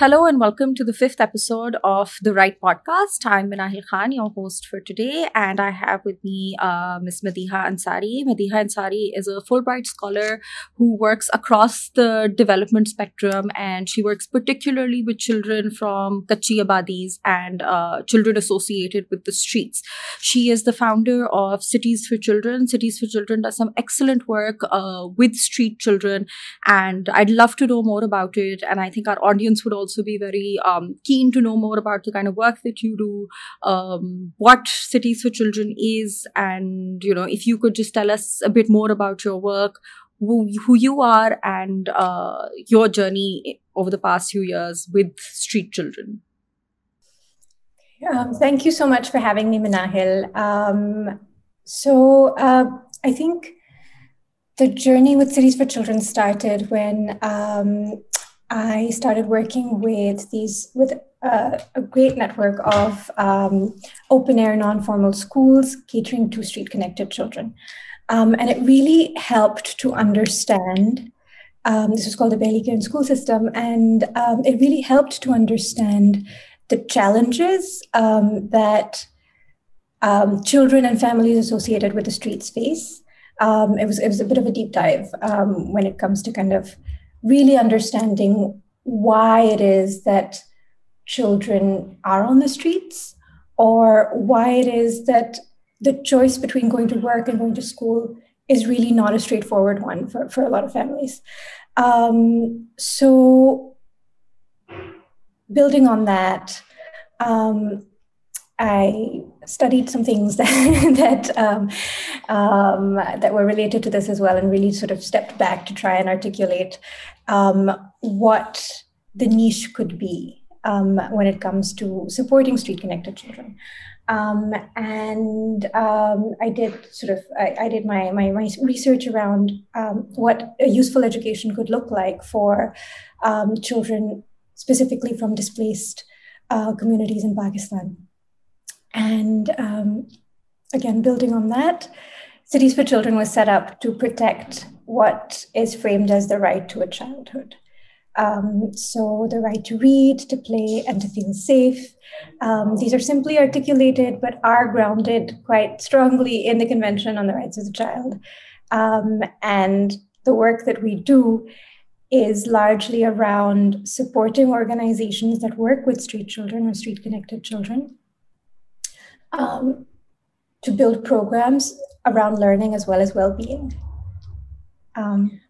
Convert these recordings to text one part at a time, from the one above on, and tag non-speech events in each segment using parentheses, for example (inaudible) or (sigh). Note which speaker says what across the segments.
Speaker 1: Hello and welcome to the fifth episode of the Right Podcast. I'm Minahil Khan, your host for today, and I have with me uh, Ms. Madeeha Ansari. Madeeha Ansari is a Fulbright scholar who works across the development spectrum, and she works particularly with children from Kachi Abadis and uh, children associated with the streets. She is the founder of Cities for Children. Cities for Children does some excellent work uh, with street children, and I'd love to know more about it. And I think our audience would also also be very um, keen to know more about the kind of work that you do, um, what Cities for Children is, and you know if you could just tell us a bit more about your work, who, who you are, and uh, your journey over the past few years with street children.
Speaker 2: Um, thank you so much for having me, Minahil. Um, so uh, I think the journey with Cities for Children started when um, I started working with these with a, a great network of um, open air non-formal schools catering to street connected children, um, and it really helped to understand. Um, this was called the Behli school system, and um, it really helped to understand the challenges um, that um, children and families associated with the streets face. it was it was a bit of a deep dive when it comes to kind of really understanding why it is that children are on the streets or why it is that the choice between going to work and going to school is really not a straightforward one for, for a lot of families. Um, so, building on that, um, I studied some things (laughs) that that um, um, that were related to this as well, and really sort of stepped back to try and articulate um, what the niche could be um, when it comes to supporting street connected children. Um, and um, I did sort of I, I, did my, my, my research around what a useful education could look like for children specifically from displaced uh, communities in Pakistan. And um, again, building on that, Cities for Children was set up to protect what is framed as the right to a childhood. Um, so, the right to read, to play, and to feel safe. Um, these are simply articulated, but are grounded quite strongly in the Convention on the Rights of the Child. Um, and the work that we do is largely around supporting organizations that work with street children or street connected children um, to build programs around learning as well as well-being. Um,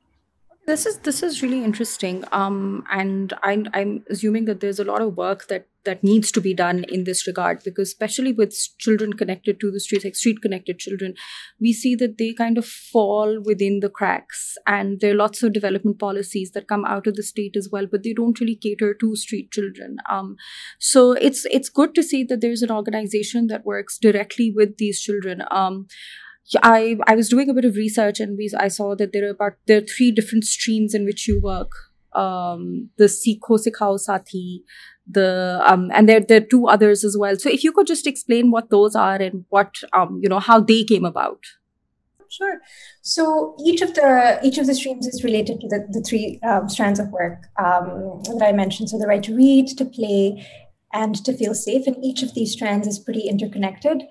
Speaker 1: this is this is really interesting, um, and I'm I'm assuming that there's a lot of work that that needs to be done in this regard because especially with children connected to the streets like street connected children we see that they kind of fall within the cracks and there are lots of development policies that come out of the state as well but they don't really cater to street children um, so it's it's good to see that there's an organization that works directly with these children um, I I was doing a bit of research and we I saw that there are about there are three different streams in which you work. Um, the Sikho Sikhao Saathi, the um, and there there are two others as well. So if you could just explain what those are and what um, you know how they came about.
Speaker 2: Sure. So each of the each of the streams is related to the, the three um, strands of work um, that I mentioned. So the right to read, to play, and to feel safe. And each of these strands is pretty interconnected.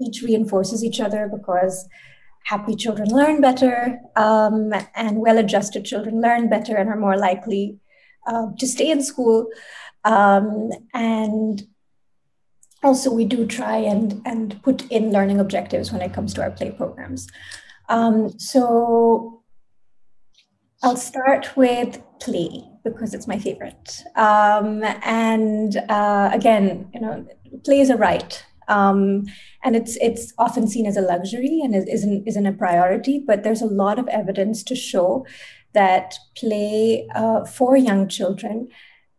Speaker 2: Each reinforces each other because happy children learn better, um, and well-adjusted children learn better and are more likely uh, to stay in school. Um, and also, we do try and, and put in learning objectives when it comes to our play programs. Um, so I'll start with play because it's my favorite. Um, and uh, again, you know, play is a right. Um, and it's it's often seen as a luxury and isn't isn't a priority. But there's a lot of evidence to show that play uh, for young children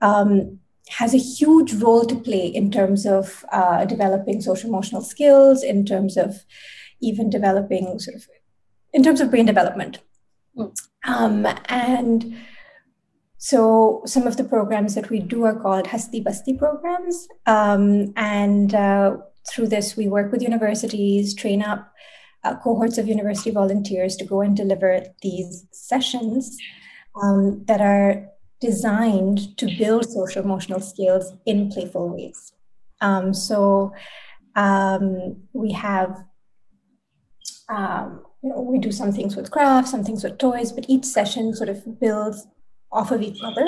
Speaker 2: um, has a huge role to play in terms of uh, developing social emotional skills, in terms of even developing sort of, in terms of brain development. Mm. Um, and so some of the programs that we do are called Hasti Basti programs. Um, and uh, through this, we work with universities, train up uh, cohorts of university volunteers to go and deliver these sessions um, that are designed to build social emotional skills in playful ways. Um, so um, we have, um, you know, we do some things with crafts, some things with toys, but each session sort of builds off of each other.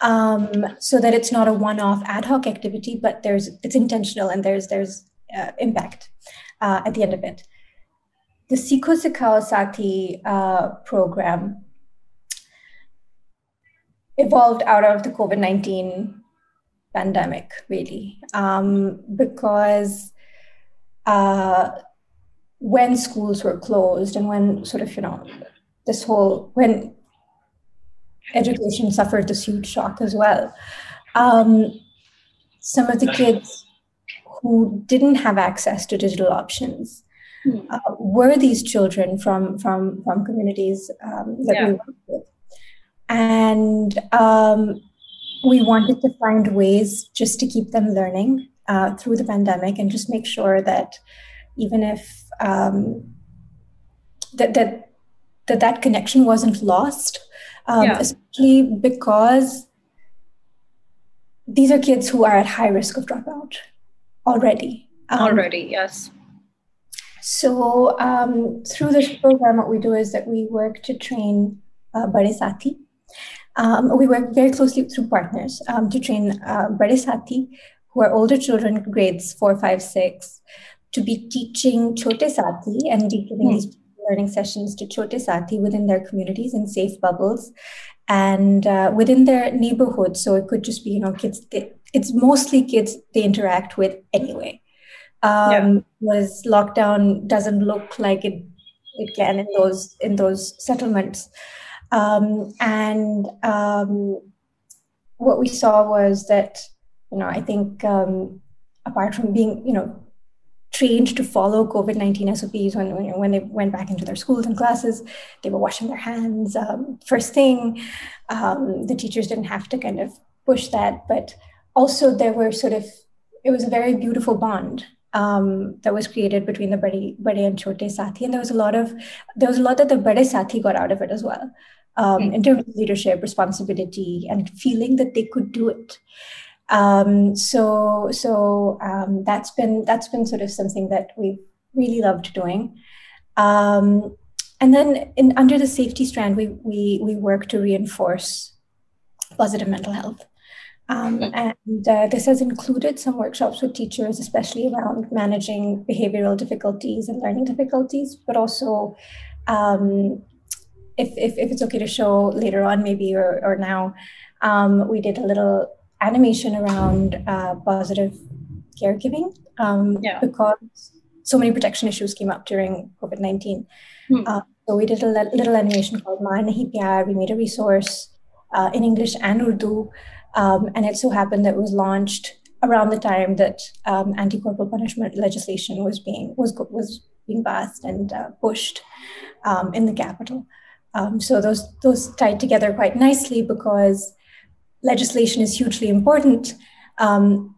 Speaker 2: Um, so that it's not a one-off ad hoc activity, but there's it's intentional and there's there's uh, impact uh, at the end of it. The Sikho Sikhao Saathi uh, program evolved out of the COVID 19 pandemic, really, um, because uh, when schools were closed and when sort of, you know, this whole, when education suffered this huge shock as well, um, some of the kids who didn't have access to digital options hmm. uh, were these children from from from communities um, that yeah. we work with and um, we wanted to find ways just to keep them learning uh, through the pandemic and just make sure that even if um, that, that that that connection wasn't lost um, yeah. especially because these are kids who are at high risk of dropout already
Speaker 1: um, already yes
Speaker 2: so um, through this program what we do is that we work to train uh, Bade Saathi, um, we work very closely through partners um, to train uh, Saathi, who are older children, grades four, five, six, to be teaching Chote Saathi and be giving mm. these learning sessions to Chote Saathi within their communities in safe bubbles and uh, within their neighborhood. So it could just be, you know, kids, they, it's mostly kids they interact with anyway. Um, yeah. Was lockdown doesn't look like it it can in those in those settlements. Um, and um, what we saw was that, you know, I think um, apart from being, you know, trained to follow COVID 19 SOPs when, when they went back into their schools and classes, they were washing their hands um, first thing. Um, the teachers didn't have to kind of push that, but also there were sort of, it was a very beautiful bond um, that was created between the Bade, Bade and Chote Saathi. And there was a lot of, there was a lot that the Bade Saathi got out of it as well um, mm. in terms of leadership, responsibility, and feeling that they could do it. Um, so so um, that's been that's been sort of something that we've really loved doing. Um, and then in, under the safety strand, we we we work to reinforce positive mental health. Um, and uh, this has included some workshops with teachers, especially around managing behavioral difficulties and learning difficulties, but also um, if, if, if it's okay to show later on, maybe or, or now, um, we did a little animation around uh, positive caregiving um, yeah. because so many protection issues came up during COVID 19. Hmm. Uh, so we did a little animation called Maar Nahi Pyar. We made a resource uh, in English and Urdu. Um, and it so happened that it was launched around the time that um, anti-corporal punishment legislation was being was was being passed and uh, pushed um, in the capital. Um, so those those tied together quite nicely because legislation is hugely important, um,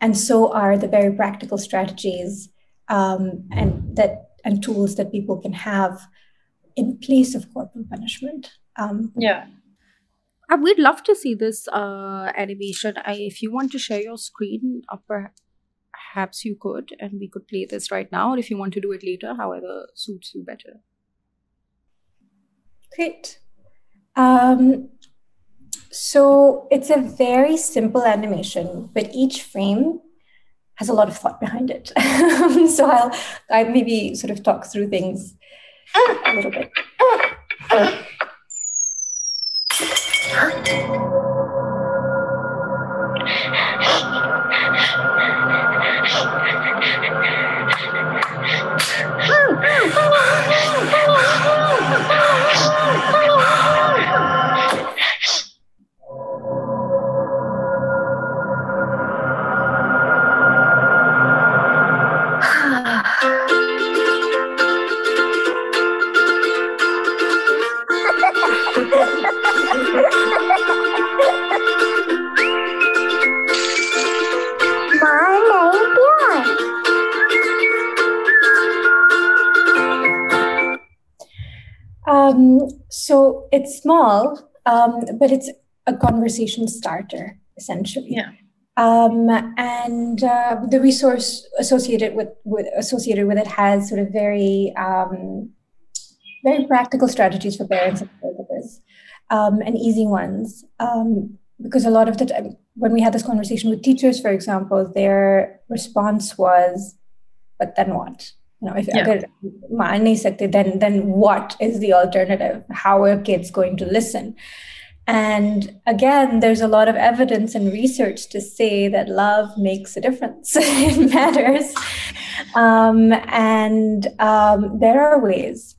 Speaker 2: and so are the very practical strategies um, and that and tools that people can have in place of corporal punishment.
Speaker 1: Um, yeah. We'd love to see this uh, animation. I, if you want to share your screen, uh, perhaps you could, and we could play this right now, or if you want to do it later, however suits you better.
Speaker 2: Great. Um, so it's a very simple animation, but each frame has a lot of thought behind it. (laughs) so I'll I maybe sort of talk through things a little bit. It's small, um, but it's a conversation starter, essentially.
Speaker 1: Yeah.
Speaker 2: Um, and uh, the resource associated with, with associated with it has sort of very um, very practical strategies for parents and caregivers, um, and easy ones. Um, because a lot of the time, when we had this conversation with teachers, for example, their response was, "But then what?" You know, if yeah. then then what is the alternative? How are kids going to listen? And again, there's a lot of evidence and research to say that love makes a difference. (laughs) it matters. Um, and um, there are ways.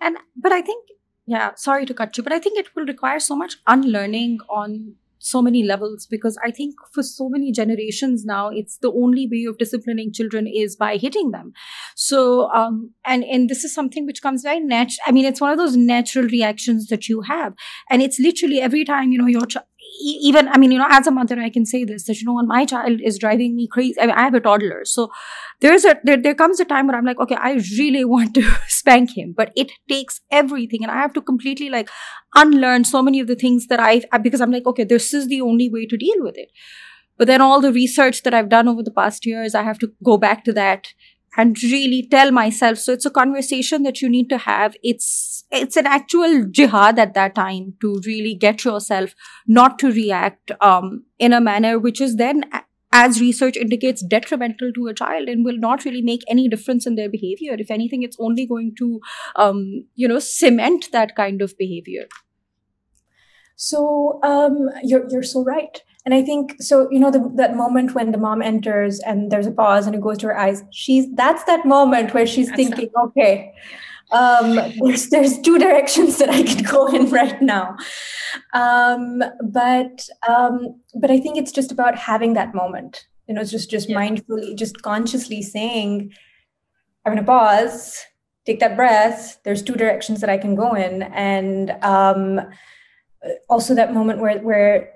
Speaker 1: And, but I think, yeah, sorry to cut you, but I think it will require so much unlearning on so many levels because I think for so many generations now, it's the only way of disciplining children is by hitting them. So, um, and and this is something which comes very natural. I mean, it's one of those natural reactions that you have, and it's literally every time you know your child even i mean you know as a mother i can say this that you know when my child is driving me crazy i, mean, I have a toddler so there's a there, there comes a time where i'm like okay i really (laughs) want to spank him but it takes everything and i have to completely like unlearn so many of the things that i because i'm like okay this is the only way to deal with it. But then all the research that i've done over the past years i have to go back to that and really tell myself. So it's a conversation that you need to have. It's it's an actual jihad at that time to really get yourself not to react um, in a manner which is then as research indicates detrimental to a child and will not really make any difference in their behavior. If anything it's only going to um, you know cement that kind of behavior.
Speaker 2: So um, you're, you're so right and I think so, you know, the, that moment when the mom enters and there's a pause and it goes to her eyes, she's that's that moment where she's that's thinking, okay, um, there's there's two directions that I can go in right now. Um, but um, but I think it's just about having that moment. You know, it's just just yeah. mindfully, just consciously saying, I'm gonna pause, take that breath. There's two directions that I can go in, and um, also that moment where where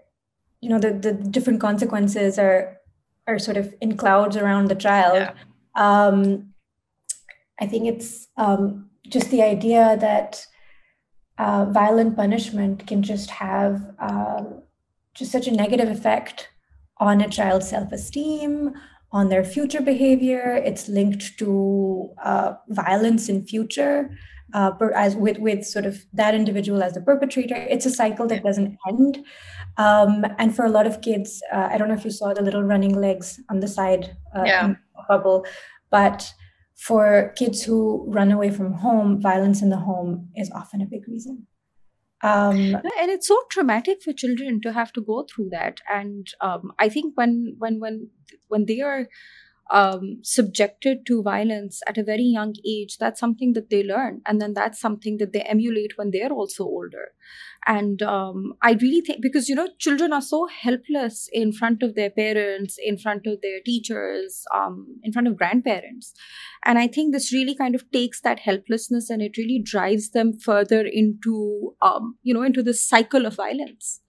Speaker 2: you know the, the different consequences are are sort of in clouds around the child yeah. um, i think it's um, just the idea that uh, violent punishment can just have um, just such a negative effect on a child's self-esteem on their future behavior it's linked to uh, violence in future uh, as with with sort of that individual as the perpetrator. It's a cycle that doesn't end. Um, and for a lot of kids, uh, I don't know if you saw the little running legs on the side uh, yeah. bubble, but for kids who run away from home, violence in the home is often a big reason.
Speaker 1: Um, and it's so traumatic for children to have to go through that. And um, I think when when when when they are um, subjected to violence at a very young age, that's something that they learn. And then that's something that they emulate when they're also older. And um, I really think, because, you know, children are so helpless in front of their parents, in front of their teachers, um, in front of grandparents. And I think this really kind of takes that helplessness and it really drives them further into, um, you know, into this cycle of violence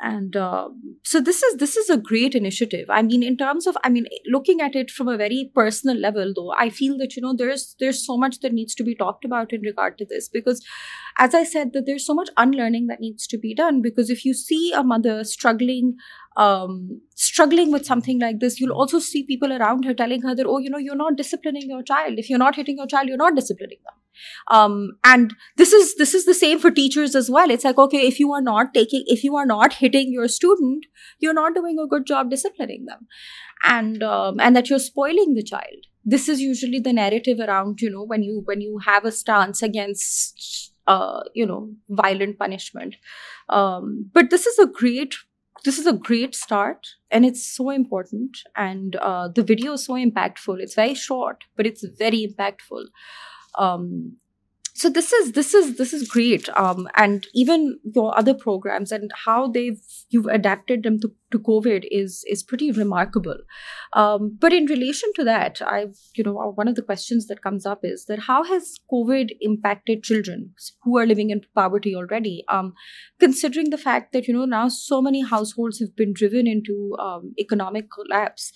Speaker 1: and uh, so this is this is a great initiative i mean in terms of i mean looking at it from a very personal level though i feel that you know there's there's so much that needs to be talked about in regard to this because as i said that there's so much unlearning that needs to be done because if you see a mother struggling um, struggling with something like this, you'll also see people around her telling her that, oh, you know, you're not disciplining your child. If you're not hitting your child, you're not disciplining them. Um, and this is this is the same for teachers as well. It's like, okay, if you are not taking, if you are not hitting your student, you're not doing a good job disciplining them, and um, and that you're spoiling the child. This is usually the narrative around, you know, when you when you have a stance against uh, you know, violent punishment. Um, but this is a great this is a great start and it's so important and uh, the video is so impactful it's very short but it's very impactful um, so this is this is this is great um, and even your other programs and how they've you've adapted them to, to covid is is pretty remarkable. Um, but in relation to that i you know one of the questions that comes up is that how has covid impacted children who are living in poverty already? Um, considering the fact that you know now so many households have been driven into um, economic collapse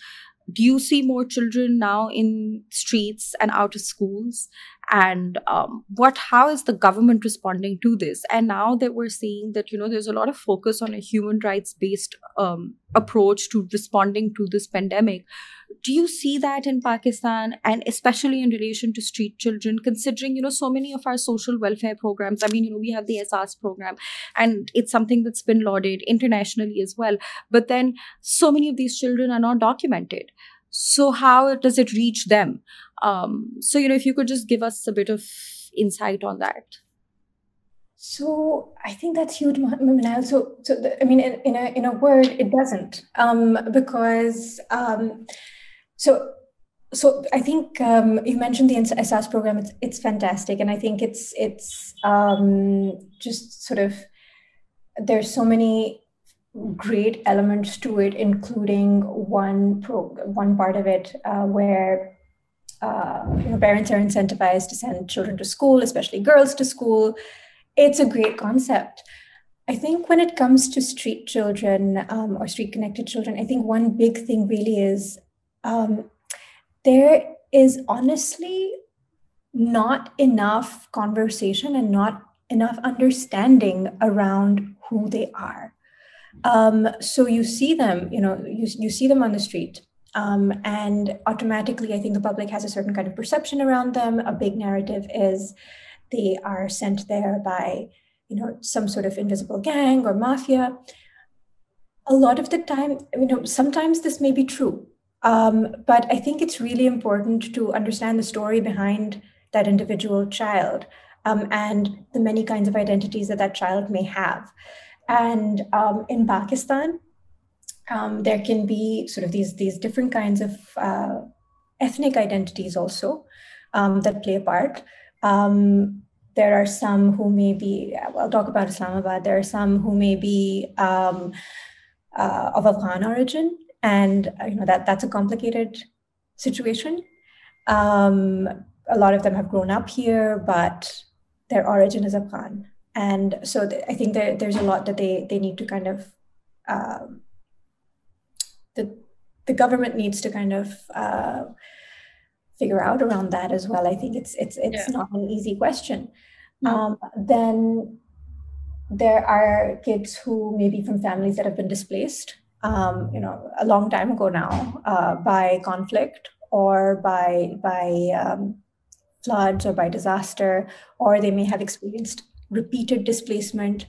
Speaker 1: do you see more children now in streets and out of schools and um, what how is the government responding to this? And now that we're seeing that you know there's a lot of focus on a human rights based um, approach to responding to this pandemic do you see that in pakistan and especially in relation to street children considering you know so many of our social welfare programs? I mean you know we have the Ehsaas program and it's something that's been lauded internationally as well but then so many of these children are not documented. So how does it reach them um, so you know if you could just give us a bit of insight on that
Speaker 2: so I think that's huge, Minahil. So, so the, I mean, in, in, a in a word, it doesn't, um, because um, so so I think um, you mentioned the Ehsaas program. It's it's fantastic, and I think it's it's um, just sort of there's so many great elements to it, including one pro, one part of it uh, where uh, you know, parents are incentivized to send children to school, especially girls to school. It's a great concept. I think when it comes to street children um, or street connected children, I think one big thing really is um, there is honestly not enough conversation and not enough understanding around who they are. Um, so you see them, you know, you, you see them on the street. Um, and automatically, I think the public has a certain kind of perception around them. A big narrative is they are sent there by, you know, some sort of invisible gang or mafia. A lot of the time, you know, sometimes this may be true, um, but I think it's really important to understand the story behind that individual child um, and the many kinds of identities that that child may have. And um, in Pakistan, um, there can be sort of these these different kinds of uh, ethnic identities also um, that play a part. Um, there are some who may be. I'll talk about Islamabad. There are some who may be um, uh, of Afghan origin, and uh, you know that that's a complicated situation. Um, a lot of them have grown up here, but their origin is Afghan, and so th- I think there, there's a lot that they they need to kind of um, the government needs to kind of uh, figure out around that as well. I think it's it's it's yeah. not an easy question. Mm-hmm. Um, then there are kids who may be from families that have been displaced um, you know, a long time ago now uh, by conflict or by by um, floods or by disaster, or they may have experienced repeated displacement,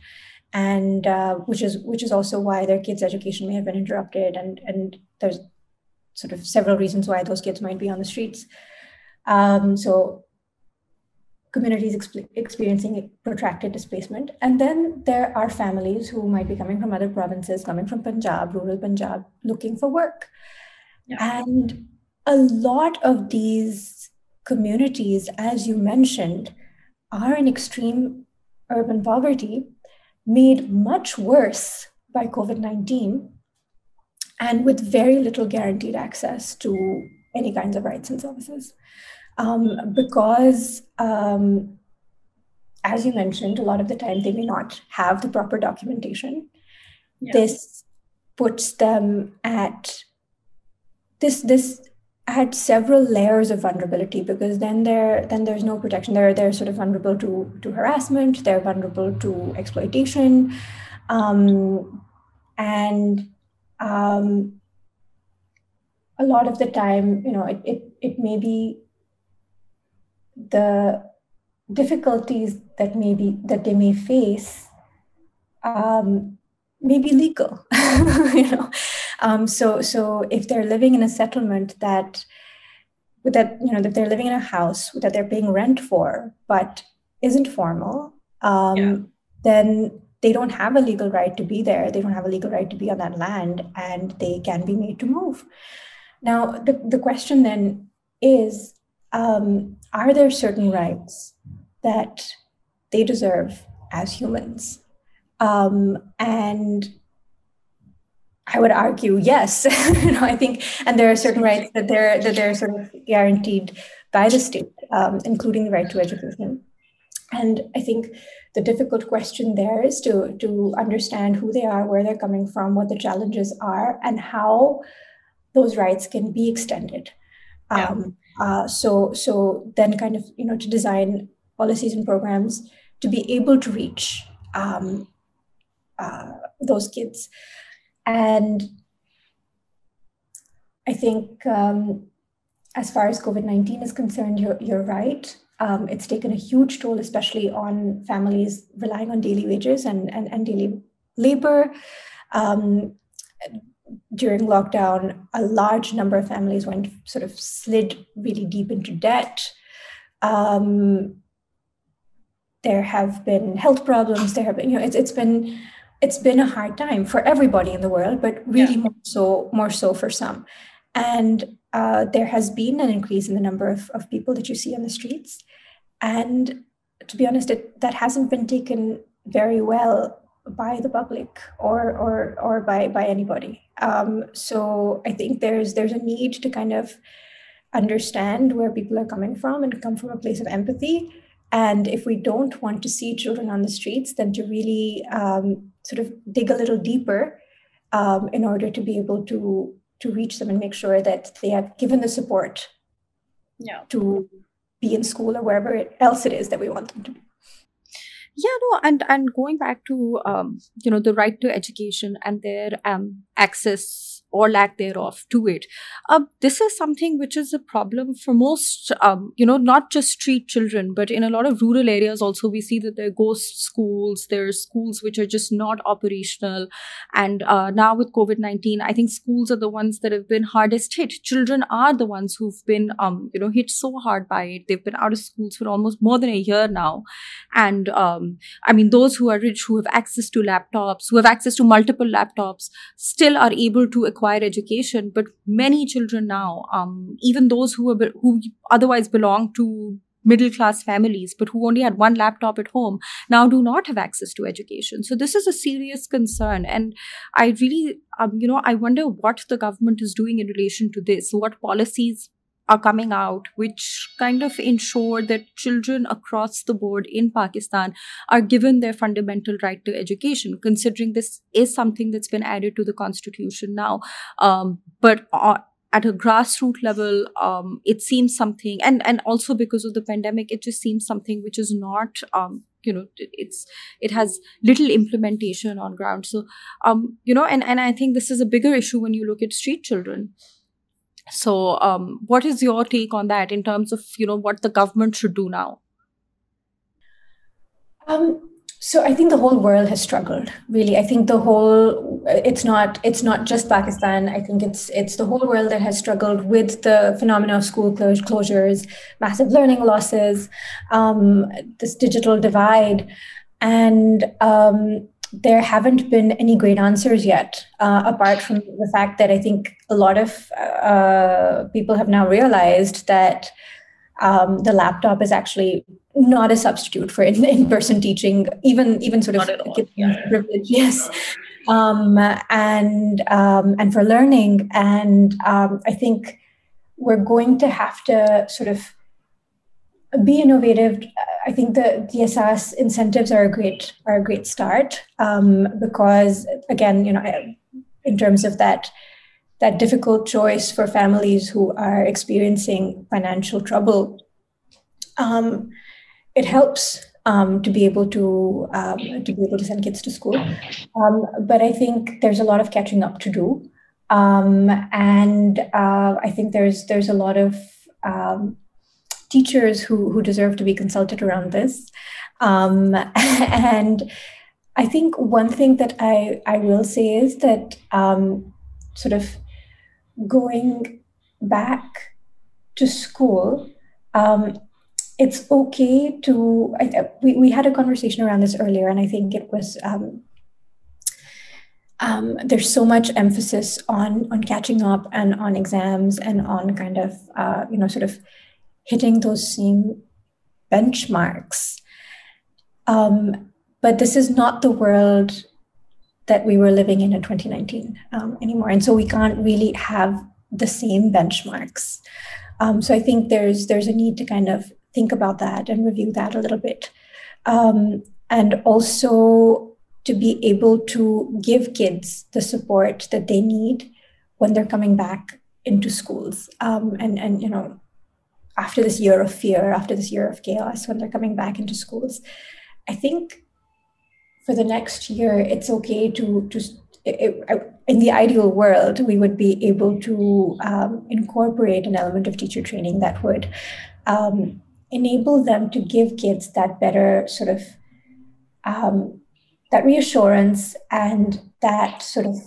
Speaker 2: and uh, which is which is also why their kids' education may have been interrupted, and and there's sort of several reasons why those kids might be on the streets. Um, so communities exp- experiencing protracted displacement. And then there are families who might be coming from other provinces, coming from Punjab, rural Punjab, looking for work. Yeah. And a lot of these communities, as you mentioned, are in extreme urban poverty, made much worse by COVID 19, and with very little guaranteed access to any kinds of rights and services um, because, um, as you mentioned, a lot of the time they may not have the proper documentation. Yeah. This puts them at this this at several layers of vulnerability because then there then there's no protection. They're they're sort of vulnerable to to harassment. They're vulnerable to exploitation, um, and um, a lot of the time, you know, it, it, it may be the difficulties that may be that they may face um, may be legal (laughs) you know um, so so if they're living in a settlement that that you know that they're living in a house that they're paying rent for but isn't formal um, yeah. then they don't have a legal right to be there they don't have a legal right to be on that land and they can be made to move now the, the question then is um, are there certain rights that they deserve as humans? Um, and I would argue yes. (laughs) you know, I think, and there are certain rights that they're that they're sort of guaranteed by the state, um, including the right to education. And I think the difficult question there is to to understand who they are, where they're coming from, what the challenges are, and how those rights can be extended.
Speaker 1: Yeah. Um,
Speaker 2: Uh, so so then kind of you know to design policies and programs to be able to reach um, uh, those kids, and I think um, as far as COVID nineteen is concerned, you're you're right. Um, it's taken a huge toll, especially on families relying on daily wages and and, and daily labor. Um, during lockdown, a large number of families went sort of slid really deep into debt. Um, there have been health problems. There have been, you know, it's it's been it's been a hard time for everybody in the world, but really yeah. more so more so for some. And uh, there has been an increase in the number of, of people that you see on the streets. And to be honest, it, that hasn't been taken very well by the public or or or by by anybody. Um, so I think there's there's a need to kind of understand where people are coming from and come from a place of empathy. And if we don't want to see children on the streets, then to really um, sort of dig a little deeper um, in order to be able to to reach them and make sure that they are given the support
Speaker 1: yeah.
Speaker 2: to be in school or wherever else it is that we want them to be
Speaker 1: yeah no and and going back to um you know the right to education and their um access or lack thereof to it. Uh, this is something which is a problem for most, um, you know, not just street children, but in a lot of rural areas also, we see that there are ghost schools, there are schools which are just not operational. And uh, now with COVID 19, I think schools are the ones that have been hardest hit. Children are the ones who've been, um, you know, hit so hard by it. They've been out of schools for almost more than a year now. And um, I mean, those who are rich, who have access to laptops, who have access to multiple laptops, still are able to acquire education but many children now um, even those who are who otherwise belong to middle class families but who only had one laptop at home now do not have access to education. So this is a serious concern and i really um, you know i wonder what the government is doing in relation to this what policies are coming out, which kind of ensure that children across the board in Pakistan are given their fundamental right to education, considering this is something that's been added to the constitution now. Um, but uh, at a grassroots level, um, it seems something, and, and also because of the pandemic, it just seems something which is not, um, you know, it's it has little implementation on ground. So, um, you know, and and I think this is a bigger issue when you look at street children so um, what is your take on that in terms of you know what the government should do now?
Speaker 2: Um, so i think the whole world has struggled really. I think the whole it's not it's not just pakistan. I think it's it's the whole world that has struggled with the phenomena of school closures massive learning losses um, this digital divide. And um, there haven't been any great answers yet, uh, apart from the fact that I think a lot of uh, people have now realized that um, the laptop is actually not a substitute for in, person teaching, even even sort of
Speaker 1: yeah.
Speaker 2: privilege. Yes. Um, and um, and for learning, and um, I think we're going to have to sort of be innovative. I think the DSS incentives are a great are a great start um, because again, you know, in terms of that that difficult choice for families who are experiencing financial trouble, um, it helps um, to be able to um, to be able to send kids to school. Um, but I think there's a lot of catching up to do, um, and uh, I think there's there's a lot of teachers who, who deserve to be consulted around this. Um, (laughs) and I think one thing that I, I will say is that um, sort of going back to school, um, it's okay to. I, we, we had a conversation around this earlier, and I think it was. Um, um, there's so much emphasis on on catching up and on exams and on kind of uh, you know sort of hitting those same benchmarks. Um, but this is not the world that we were living in in 2019 um, anymore. And so we can't really have the same benchmarks. Um, so I think there's there's a need to kind of think about that and review that a little bit. Um, and also to be able to give kids the support that they need when they're coming back into schools um, and and you know after this year of fear, after this year of chaos, when they're coming back into schools, I think for the next year, it's okay to to in the ideal world, we would be able to um, incorporate an element of teacher training that would um, enable them to give kids that better sort of um, that reassurance and that sort of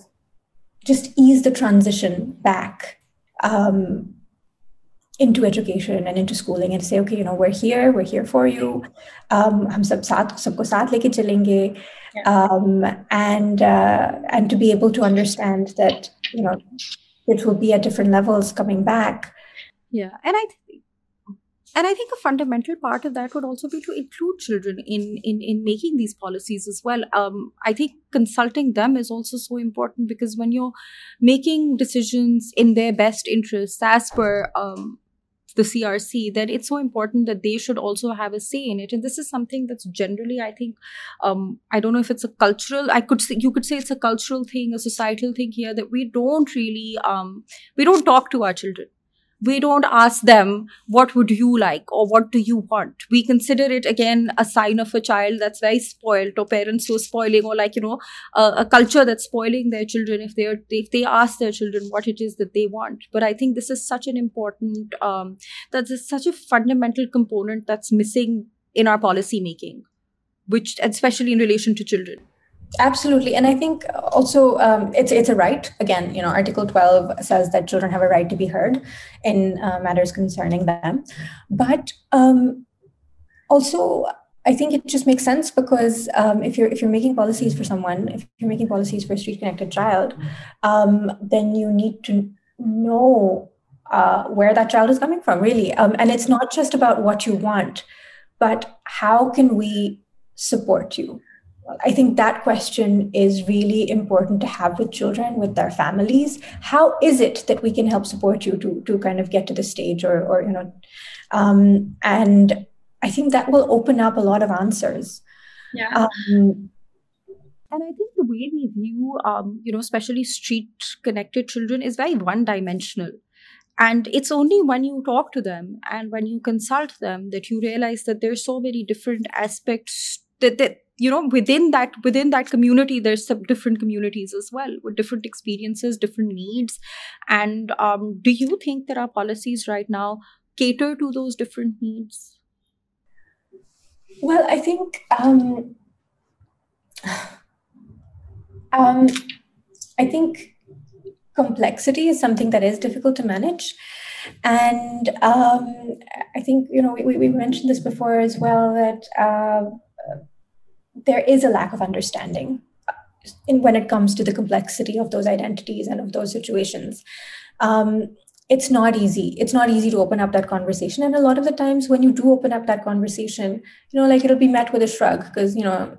Speaker 2: just ease the transition back um, into education and into schooling and say okay you know we're here we're here for you. Um, hum sab saath sabko saath leke chalenge um, and uh, and to be able to understand that you know it will be at different levels coming back.
Speaker 1: Yeah. And i th- and i think a fundamental part of that would also be to include children in in in making these policies as well. Um, i think consulting them is also so important because when you're making decisions in their best interests as per um, the CRC, then it's so important that they should also have a say in it. And this is something that's generally, I think, um, I don't know if it's a cultural. I could say you could say it's a cultural thing, a societal thing here that we don't really um, we don't talk to our children we don't ask them what would you like? or what do you want? We consider it again a sign of a child that's very spoiled or parents who are spoiling or like you know a, a culture that's spoiling their children if they're if they ask their children what it is that they want. But i think this is such an important um that's such a fundamental component that's missing in our policy making which especially in relation to children
Speaker 2: Absolutely, and I think also um, it's it's a right. Again, you know, Article twelve says that children have a right to be heard in uh, matters concerning them, but um, also I think it just makes sense because um, if you're if you're making policies for someone, if you're making policies for a street connected child, um, then you need to know uh, where that child is coming from, really. Um, and it's not just about what you want, but how can we support you? I think that question is really important to have with children, with their families. How is it that we can help support you to to kind of get to the stage, or or you know, um, and I think that will open up a lot of answers.
Speaker 1: Yeah. Um, and I think the way we view, um, you know, especially street connected children is very one dimensional. And it's only when you talk to them and when you consult them that you realize that there's so many different aspects that, that you know within that within that community there's some different communities as well with different experiences different needs. And um, do you think that our policies right now cater to those different needs?
Speaker 2: Well i think um, um, i think complexity is something that is difficult to manage. And um, i think you know we, we mentioned this before as well that uh, there is a lack of understanding in when it comes to the complexity of those identities and of those situations. Um, it's not easy. It's not easy to open up that conversation. And a lot of the times when you do open up that conversation, you know, like it'll be met with a shrug because, you know,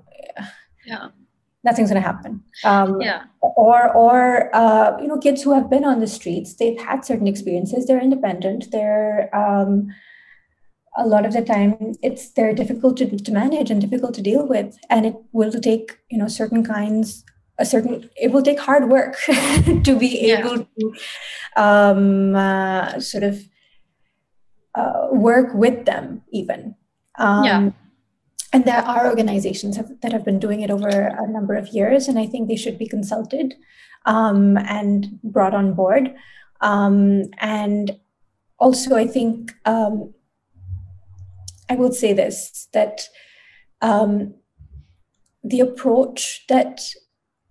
Speaker 1: yeah.
Speaker 2: nothing's going to happen. Um,
Speaker 1: yeah.
Speaker 2: Or, or uh, you know, kids who have been on the streets, they've had certain experiences. They're independent. They're um, a lot of the time it's they're difficult to, to manage and difficult to deal with and it will take you know certain kinds a certain it will take hard work (laughs) to be yeah. able to um, uh, sort of uh, work with them even um,
Speaker 1: yeah.
Speaker 2: and there are organizations have, that have been doing it over a number of years and i think they should be consulted um, and brought on board um, and also i think um, I will say this that um, the approach that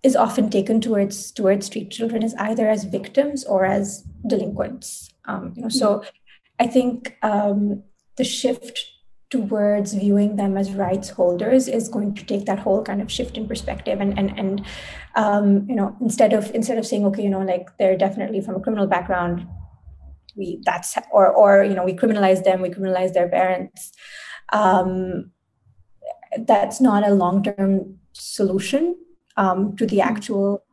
Speaker 2: is often taken towards towards street children is either as victims or as delinquents. Um, you know, so I think um, the shift towards viewing them as rights holders is going to take that whole kind of shift in perspective and and and um, you know instead of instead of saying okay you know like they're definitely from a criminal background we that's or or you know we criminalize them we criminalize their parents um, that's not a long-term solution um, to the actual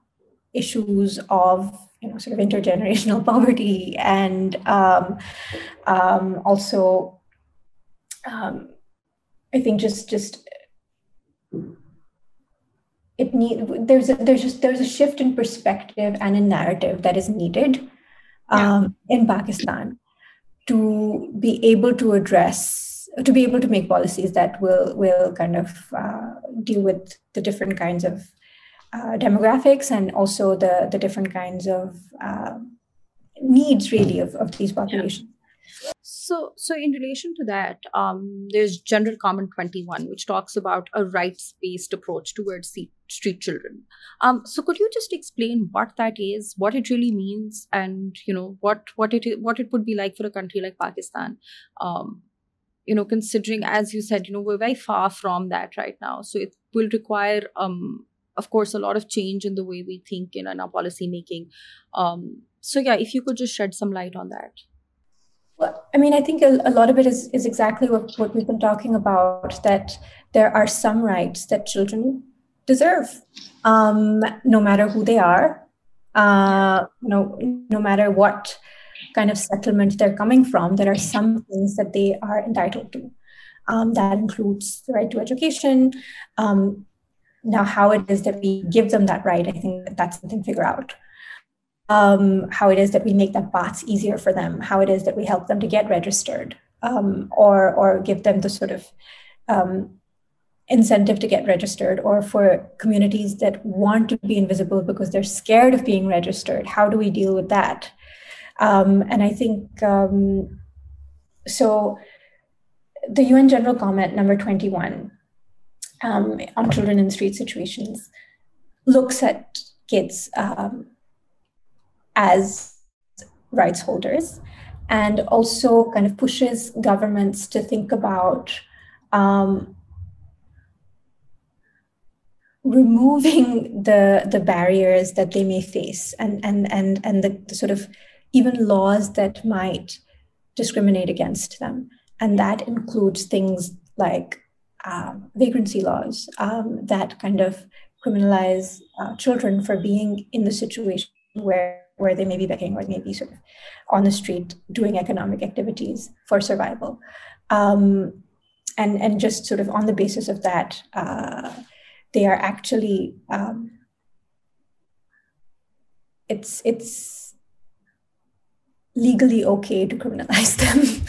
Speaker 2: issues of you know sort of intergenerational (laughs) poverty and um, um, also um, I think just just it need there's a, there's just there's a shift in perspective and in narrative that is needed um, yeah. in Pakistan. to be able to address to be able to make policies that will will kind of uh, deal with the different kinds of uh, demographics and also the the different kinds of uh, needs really of, of these populations
Speaker 1: so, so in relation to that, um, there's General Comment 21, which talks about a rights-based approach towards street children. Um, so, could you just explain what that is, what it really means, and you know what what it what it would be like for a country like Pakistan? Um, you know, considering as you said, you know, we're very far from that right now. So, it will require, um, of course, a lot of change in the way we think in our policy making. Um, so, yeah, if you could just shed some light on that.
Speaker 2: Well, I mean, I think a, a, lot of it is, is exactly what, what we've been talking about that there are some rights that children deserve, um, no matter who they are, uh, no, no matter what kind of settlement they're coming from, there are some things that they are entitled to. Um, that includes the right to education. Um, now, how it is that we give them that right, I think that that's something to figure out um, how it is that we make that path easier for them, how it is that we help them to get registered, um, or or give them the sort of um, incentive to get registered, or for communities that want to be invisible because they're scared of being registered. How do we deal with that? Um, and I think um, so. The UN General Comment number twenty one um, on children in street situations looks at kids um, as rights holders and also kind of pushes governments to think about um, removing the the barriers that they may face and and and and the, the, sort of even laws that might discriminate against them and that includes things like um, vagrancy laws um, that kind of criminalize uh, children for being in the situation where where they may be begging or they may be sort of on the street doing economic activities for survival. Um, and, and just sort of on the basis of that, uh, they are actually um, it's it's legally okay to criminalize (laughs) them.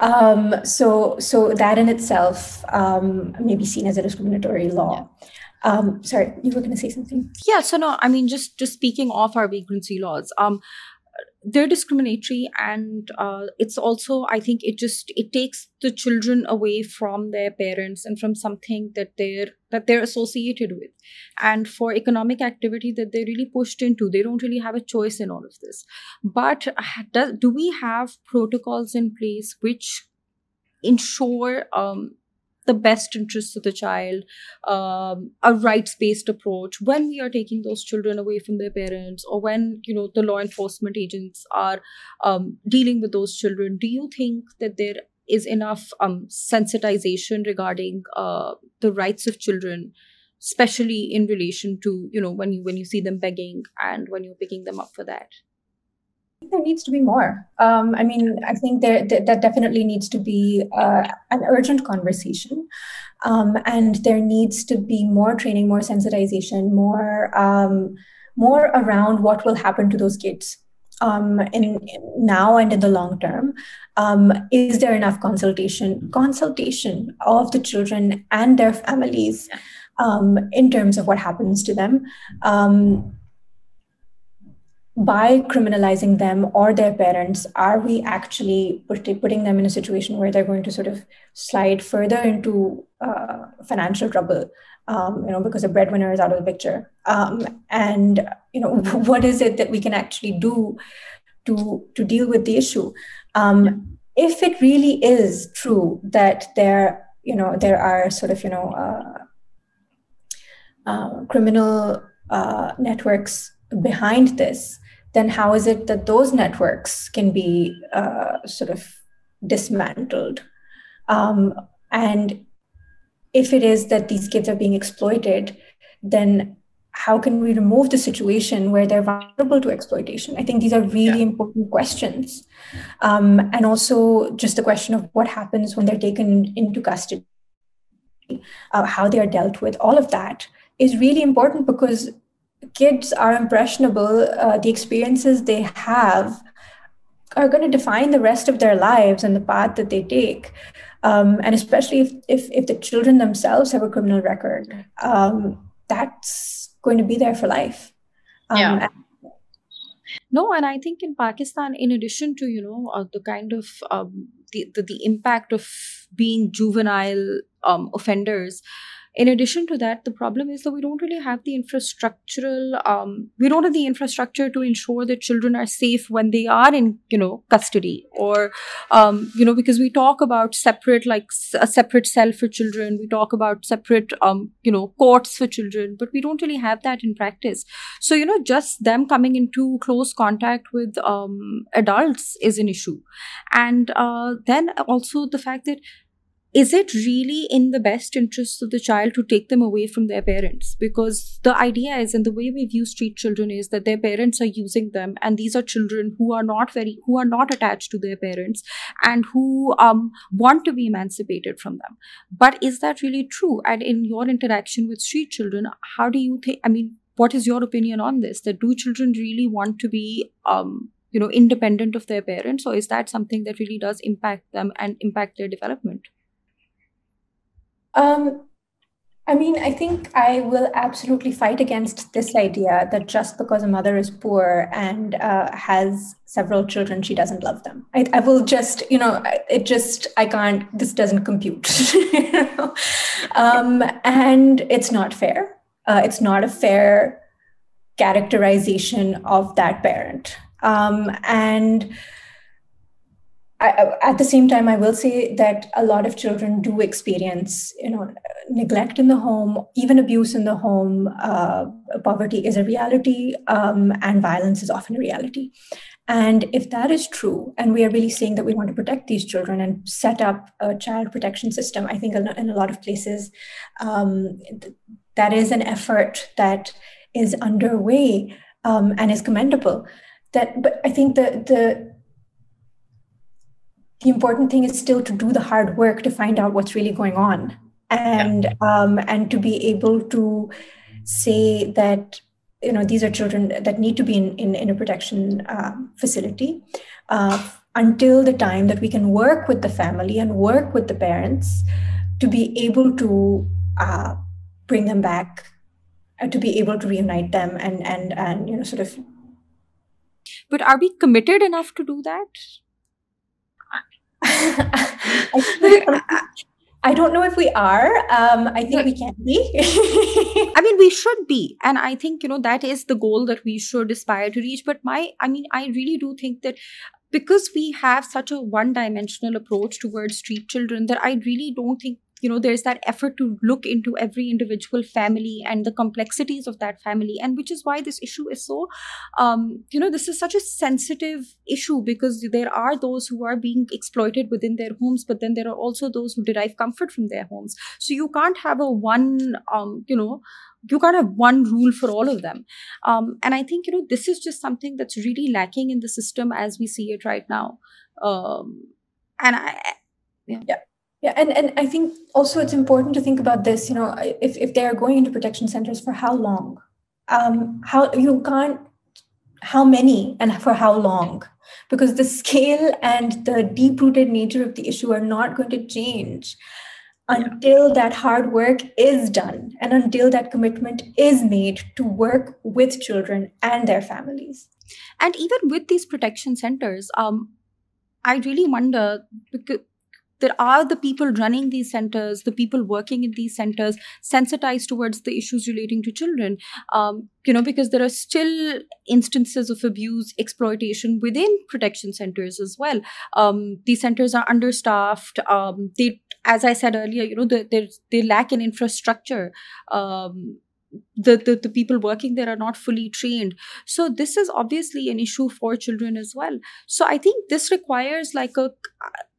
Speaker 2: um, so so that in itself um, may be seen as a discriminatory law. Yeah. Um, sorry, you were going to say something.
Speaker 1: Yeah. So no, I mean, just just speaking of our vagrancy laws, um, they're discriminatory, and uh, it's also, I think, it just it takes the children away from their parents and from something that they're that they're associated with, and for economic activity that they're really pushed into. They don't really have a choice in all of this. But do, do we have protocols in place which ensure um, the best interests of the child, um, a rights-based approach when we are taking those children away from their parents, or when you know the law enforcement agents are um, dealing with those children. Do you think that there is enough um, sensitization regarding uh, the rights of children? especially in relation to you know when you when you see them begging and when you're picking them up for that
Speaker 2: there needs to be more. Um, I mean, I think there, that definitely needs to be uh, an urgent conversation, um, and there needs to be more training, more sensitization, more um, more around what will happen to those kids um, in, in, now and in the long term. Um, is there enough consultation consultation of the children and their families um, in terms of what happens to them? By criminalizing them or their parents, are we actually putting them in a situation where they're going to sort of slide further into uh, financial trouble? Um, you know, because the breadwinner is out of the picture. Um, and you know, (laughs) what is it that we can actually do to to deal with the issue? Um, if it really is true that there, you know, there are sort of you know uh, uh, criminal uh, networks behind this, then how is it that those networks can be uh, sort of dismantled? Um, and if it is that these kids are being exploited, then how can we remove the situation where they're vulnerable to exploitation? I think these are really yeah. important questions. Um, and also just the question of what happens when they're taken into custody, uh, how they are dealt with, all of that is really important because kids are impressionable. Uh, the experiences they have are going to define the rest of their lives and the path that they take. Um, and especially if, if, if the children themselves have a criminal record, um, that's going to be there for life. Um,
Speaker 1: yeah. No, and I think in Pakistan, in addition to you know uh, the kind of um, the, the the impact of being juvenile um, offenders, in addition to that the problem is that we don't really have the infrastructural um, we don't have the infrastructure to ensure that children are safe when they are in you know custody or um, you know because we talk about separate like a separate cell for children. We talk about separate um, you know courts for children but we don't really have that in practice. So you know just them coming into close contact with um, adults is an issue. And uh, then also the fact that is it really in the best interests of the child to take them away from their parents? Because the idea is, and the way we view street children is that their parents are using them, and these are children who are not very, who are not attached to their parents, and who um, want to be emancipated from them. But is that really true? And in your interaction with street children, how do you think? I mean, what is your opinion on this? That do children really want to be um, you know independent of their parents or is that something that really does impact them and impact their development
Speaker 2: um, I mean, I think I will absolutely fight against this idea that just because a mother is poor and uh, has several children, she doesn't love them. I, I, will just, you know, it just, I can't, this doesn't compute. (laughs) you know? um, and it's not fair. Uh, it's not a fair characterization of that parent. Um, and I, at the same time, I will say that a lot of children do experience, you know, neglect in the home, even abuse in the home. Uh, poverty is a reality, um, and violence is often a reality. And if that is true, and we are really saying that we want to protect these children and set up a child protection system, I think in a lot of places um, that is an effort that is underway um, and is commendable. That, but I think the the the important thing is still to do the hard work to find out what's really going on and yeah. um, and to be able to say that you know these are children that need to be in, in, in a protection um, facility uh, until the time that we can work with the family and work with the parents to be able to uh, bring them back uh, to be able to reunite them and and and you know sort of
Speaker 1: but are we committed enough to do that (laughs)
Speaker 2: I, I don't know if we are. Um, I think we can be.
Speaker 1: I mean, we should be. And I think, you know, that is the goal that we should aspire to reach. But my, I mean, I really do think that because we have such a one dimensional approach towards street children that I really don't think you know there's that effort to look into every individual family and the complexities of that family. And which is why this issue is so um, you know this is such a sensitive issue because there are those who are being exploited within their homes but then there are also those who derive comfort from their homes. So you can't have a one um, you know you can't have one rule for all of them. Um, and i think you know this is just something that's really lacking in the system as we see it right now. Um, and i
Speaker 2: yeah. yeah yeah, and, and I think also it's important to think about this. You know, if, if they are going into protection centers for how long, um, how you can't, how many, and for how long, because the scale and the deep rooted nature of the issue are not going to change until that hard work is done and until that commitment is made to work with children and their families.
Speaker 1: And even with these protection centers, um, I really wonder there are the people running these centers, the people working in these centers, sensitized towards the issues relating to children. Um, you know, because there are still instances of abuse, exploitation within protection centers as well. Um, these centers are understaffed. Um, they, as I said earlier, you know, they they lack in infrastructure. Um, the, the, the people working there are not fully trained so this is obviously an issue for children as well so i think this requires like a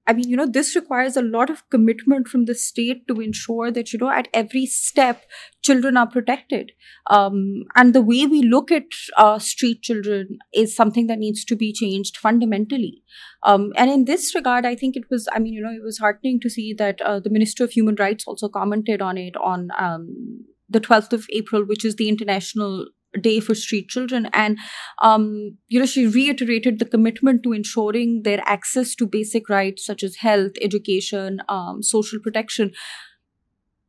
Speaker 1: I mean, you know, this requires a lot of commitment from the state to ensure that, you know, at every step, children are protected. Um, and the way we look at uh, street children is something that needs to be changed fundamentally. Um, and in this regard, I think it was, I mean, you know, it was heartening to see that uh, the Minister of Human Rights also commented on it on um, the 12th of April, which is the International day for street children. And um, you know she reiterated the commitment to ensuring their access to basic rights such as health education um, social protection.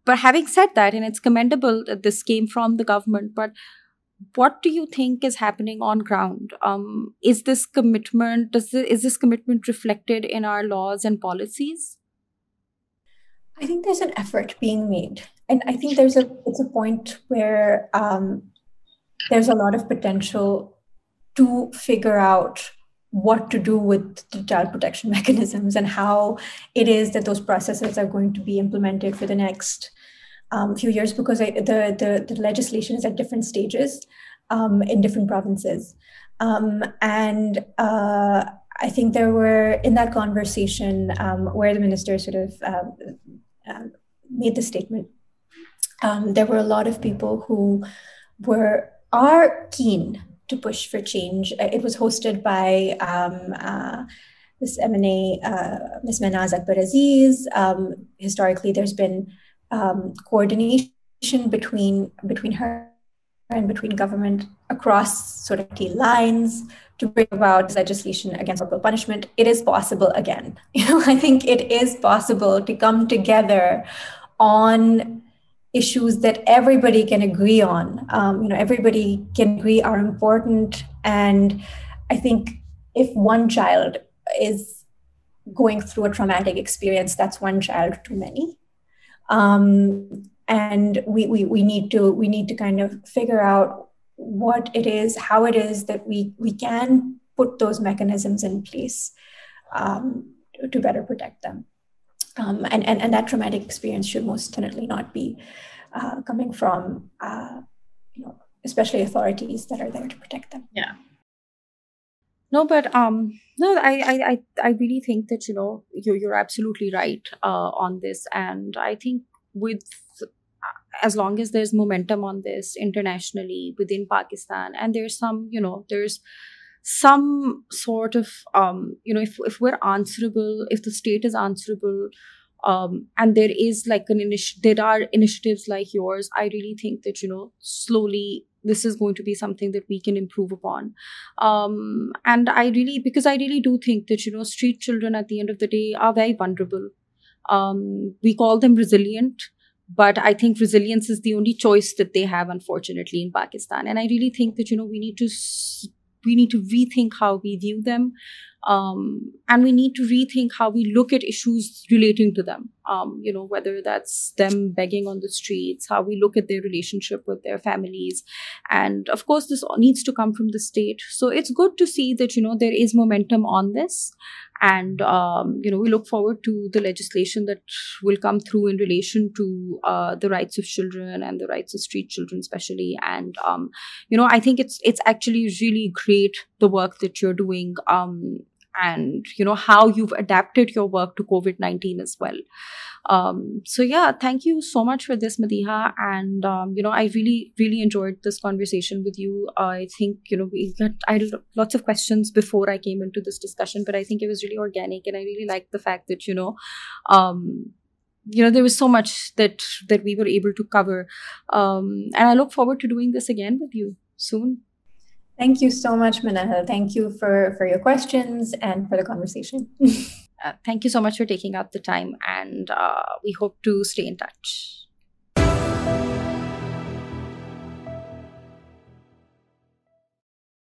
Speaker 1: But having said that and it's commendable that this came from the government but what do you think is happening on ground? Um, is this commitment does this, is this commitment reflected in our laws and policies?
Speaker 2: I think there's an effort being made. And i think there's a it's a point where um, there's a lot of potential to figure out what to do with the child protection (laughs) mechanisms and how it is that those processes are going to be implemented for the next um, few years because I, the, the, the legislation is at different stages um, in different provinces. Um, and uh, I think there were in that conversation um, where the minister sort of uh, made the statement. There were a lot of people who were are keen to push for change. It was hosted by um, uh, this MNA, uh, Ms. Mehnaz Akbar Aziz. Um, historically, there's been um, coordination between between her and between government across sort of key lines to bring about legislation against corporal punishment. It is possible again. (laughs) You know, I think it is possible to come together on issues that everybody can agree on. Um, you know, everybody can agree are important, and I think if one child is going through a traumatic experience, that's one child too many. Um, and we, we we need to we need to kind of figure out what it is how it is that we we can put those mechanisms in place um, to better protect them um, and, and and that traumatic experience should most definitely not be uh, coming from uh, you know especially authorities that are there to protect them.
Speaker 1: Yeah. No but um no I, I i really think that you know you're, you're absolutely right uh, on this. And i think with as long as there's momentum on this internationally within pakistan and there's some you know there's some sort of um you know if, if we're answerable if the state is answerable um, and there is like an initiative there are initiatives like yours i really think that you know slowly this is going to be something that we can improve upon. Um, and i really because i really do think that you know street children at the end of the day are very vulnerable. Um, we call them resilient but i think resilience is the only choice that they have unfortunately in pakistan. And i really think that you know we need to we need to rethink how we view them um, and we need to rethink how we look at issues relating to them. Um, you know whether that's them begging on the streets how we look at their relationship with their families and of course this needs to come from the state. So it's good to see that you know there is momentum on this and um, you know we look forward to the legislation that will come through in relation to uh, the rights of children and the rights of street children especially. And um, you know i think it's it's actually really great the work that you're doing um, and you know how you've adapted your work to covid-19 as well um, so yeah thank you so much for this Madeeha and um, you know i really really enjoyed this conversation with you i think you know we got i had lots of questions before i came into this discussion but i think it was really organic and i really liked the fact that you know um, you know there was so much that that we were able to cover um, and i look forward to doing this again with you soon
Speaker 2: Thank you so much, Minahil. Thank you for, for your questions and for the conversation. (laughs)
Speaker 1: uh, thank you so much for taking out the time, and uh, we hope to stay in touch.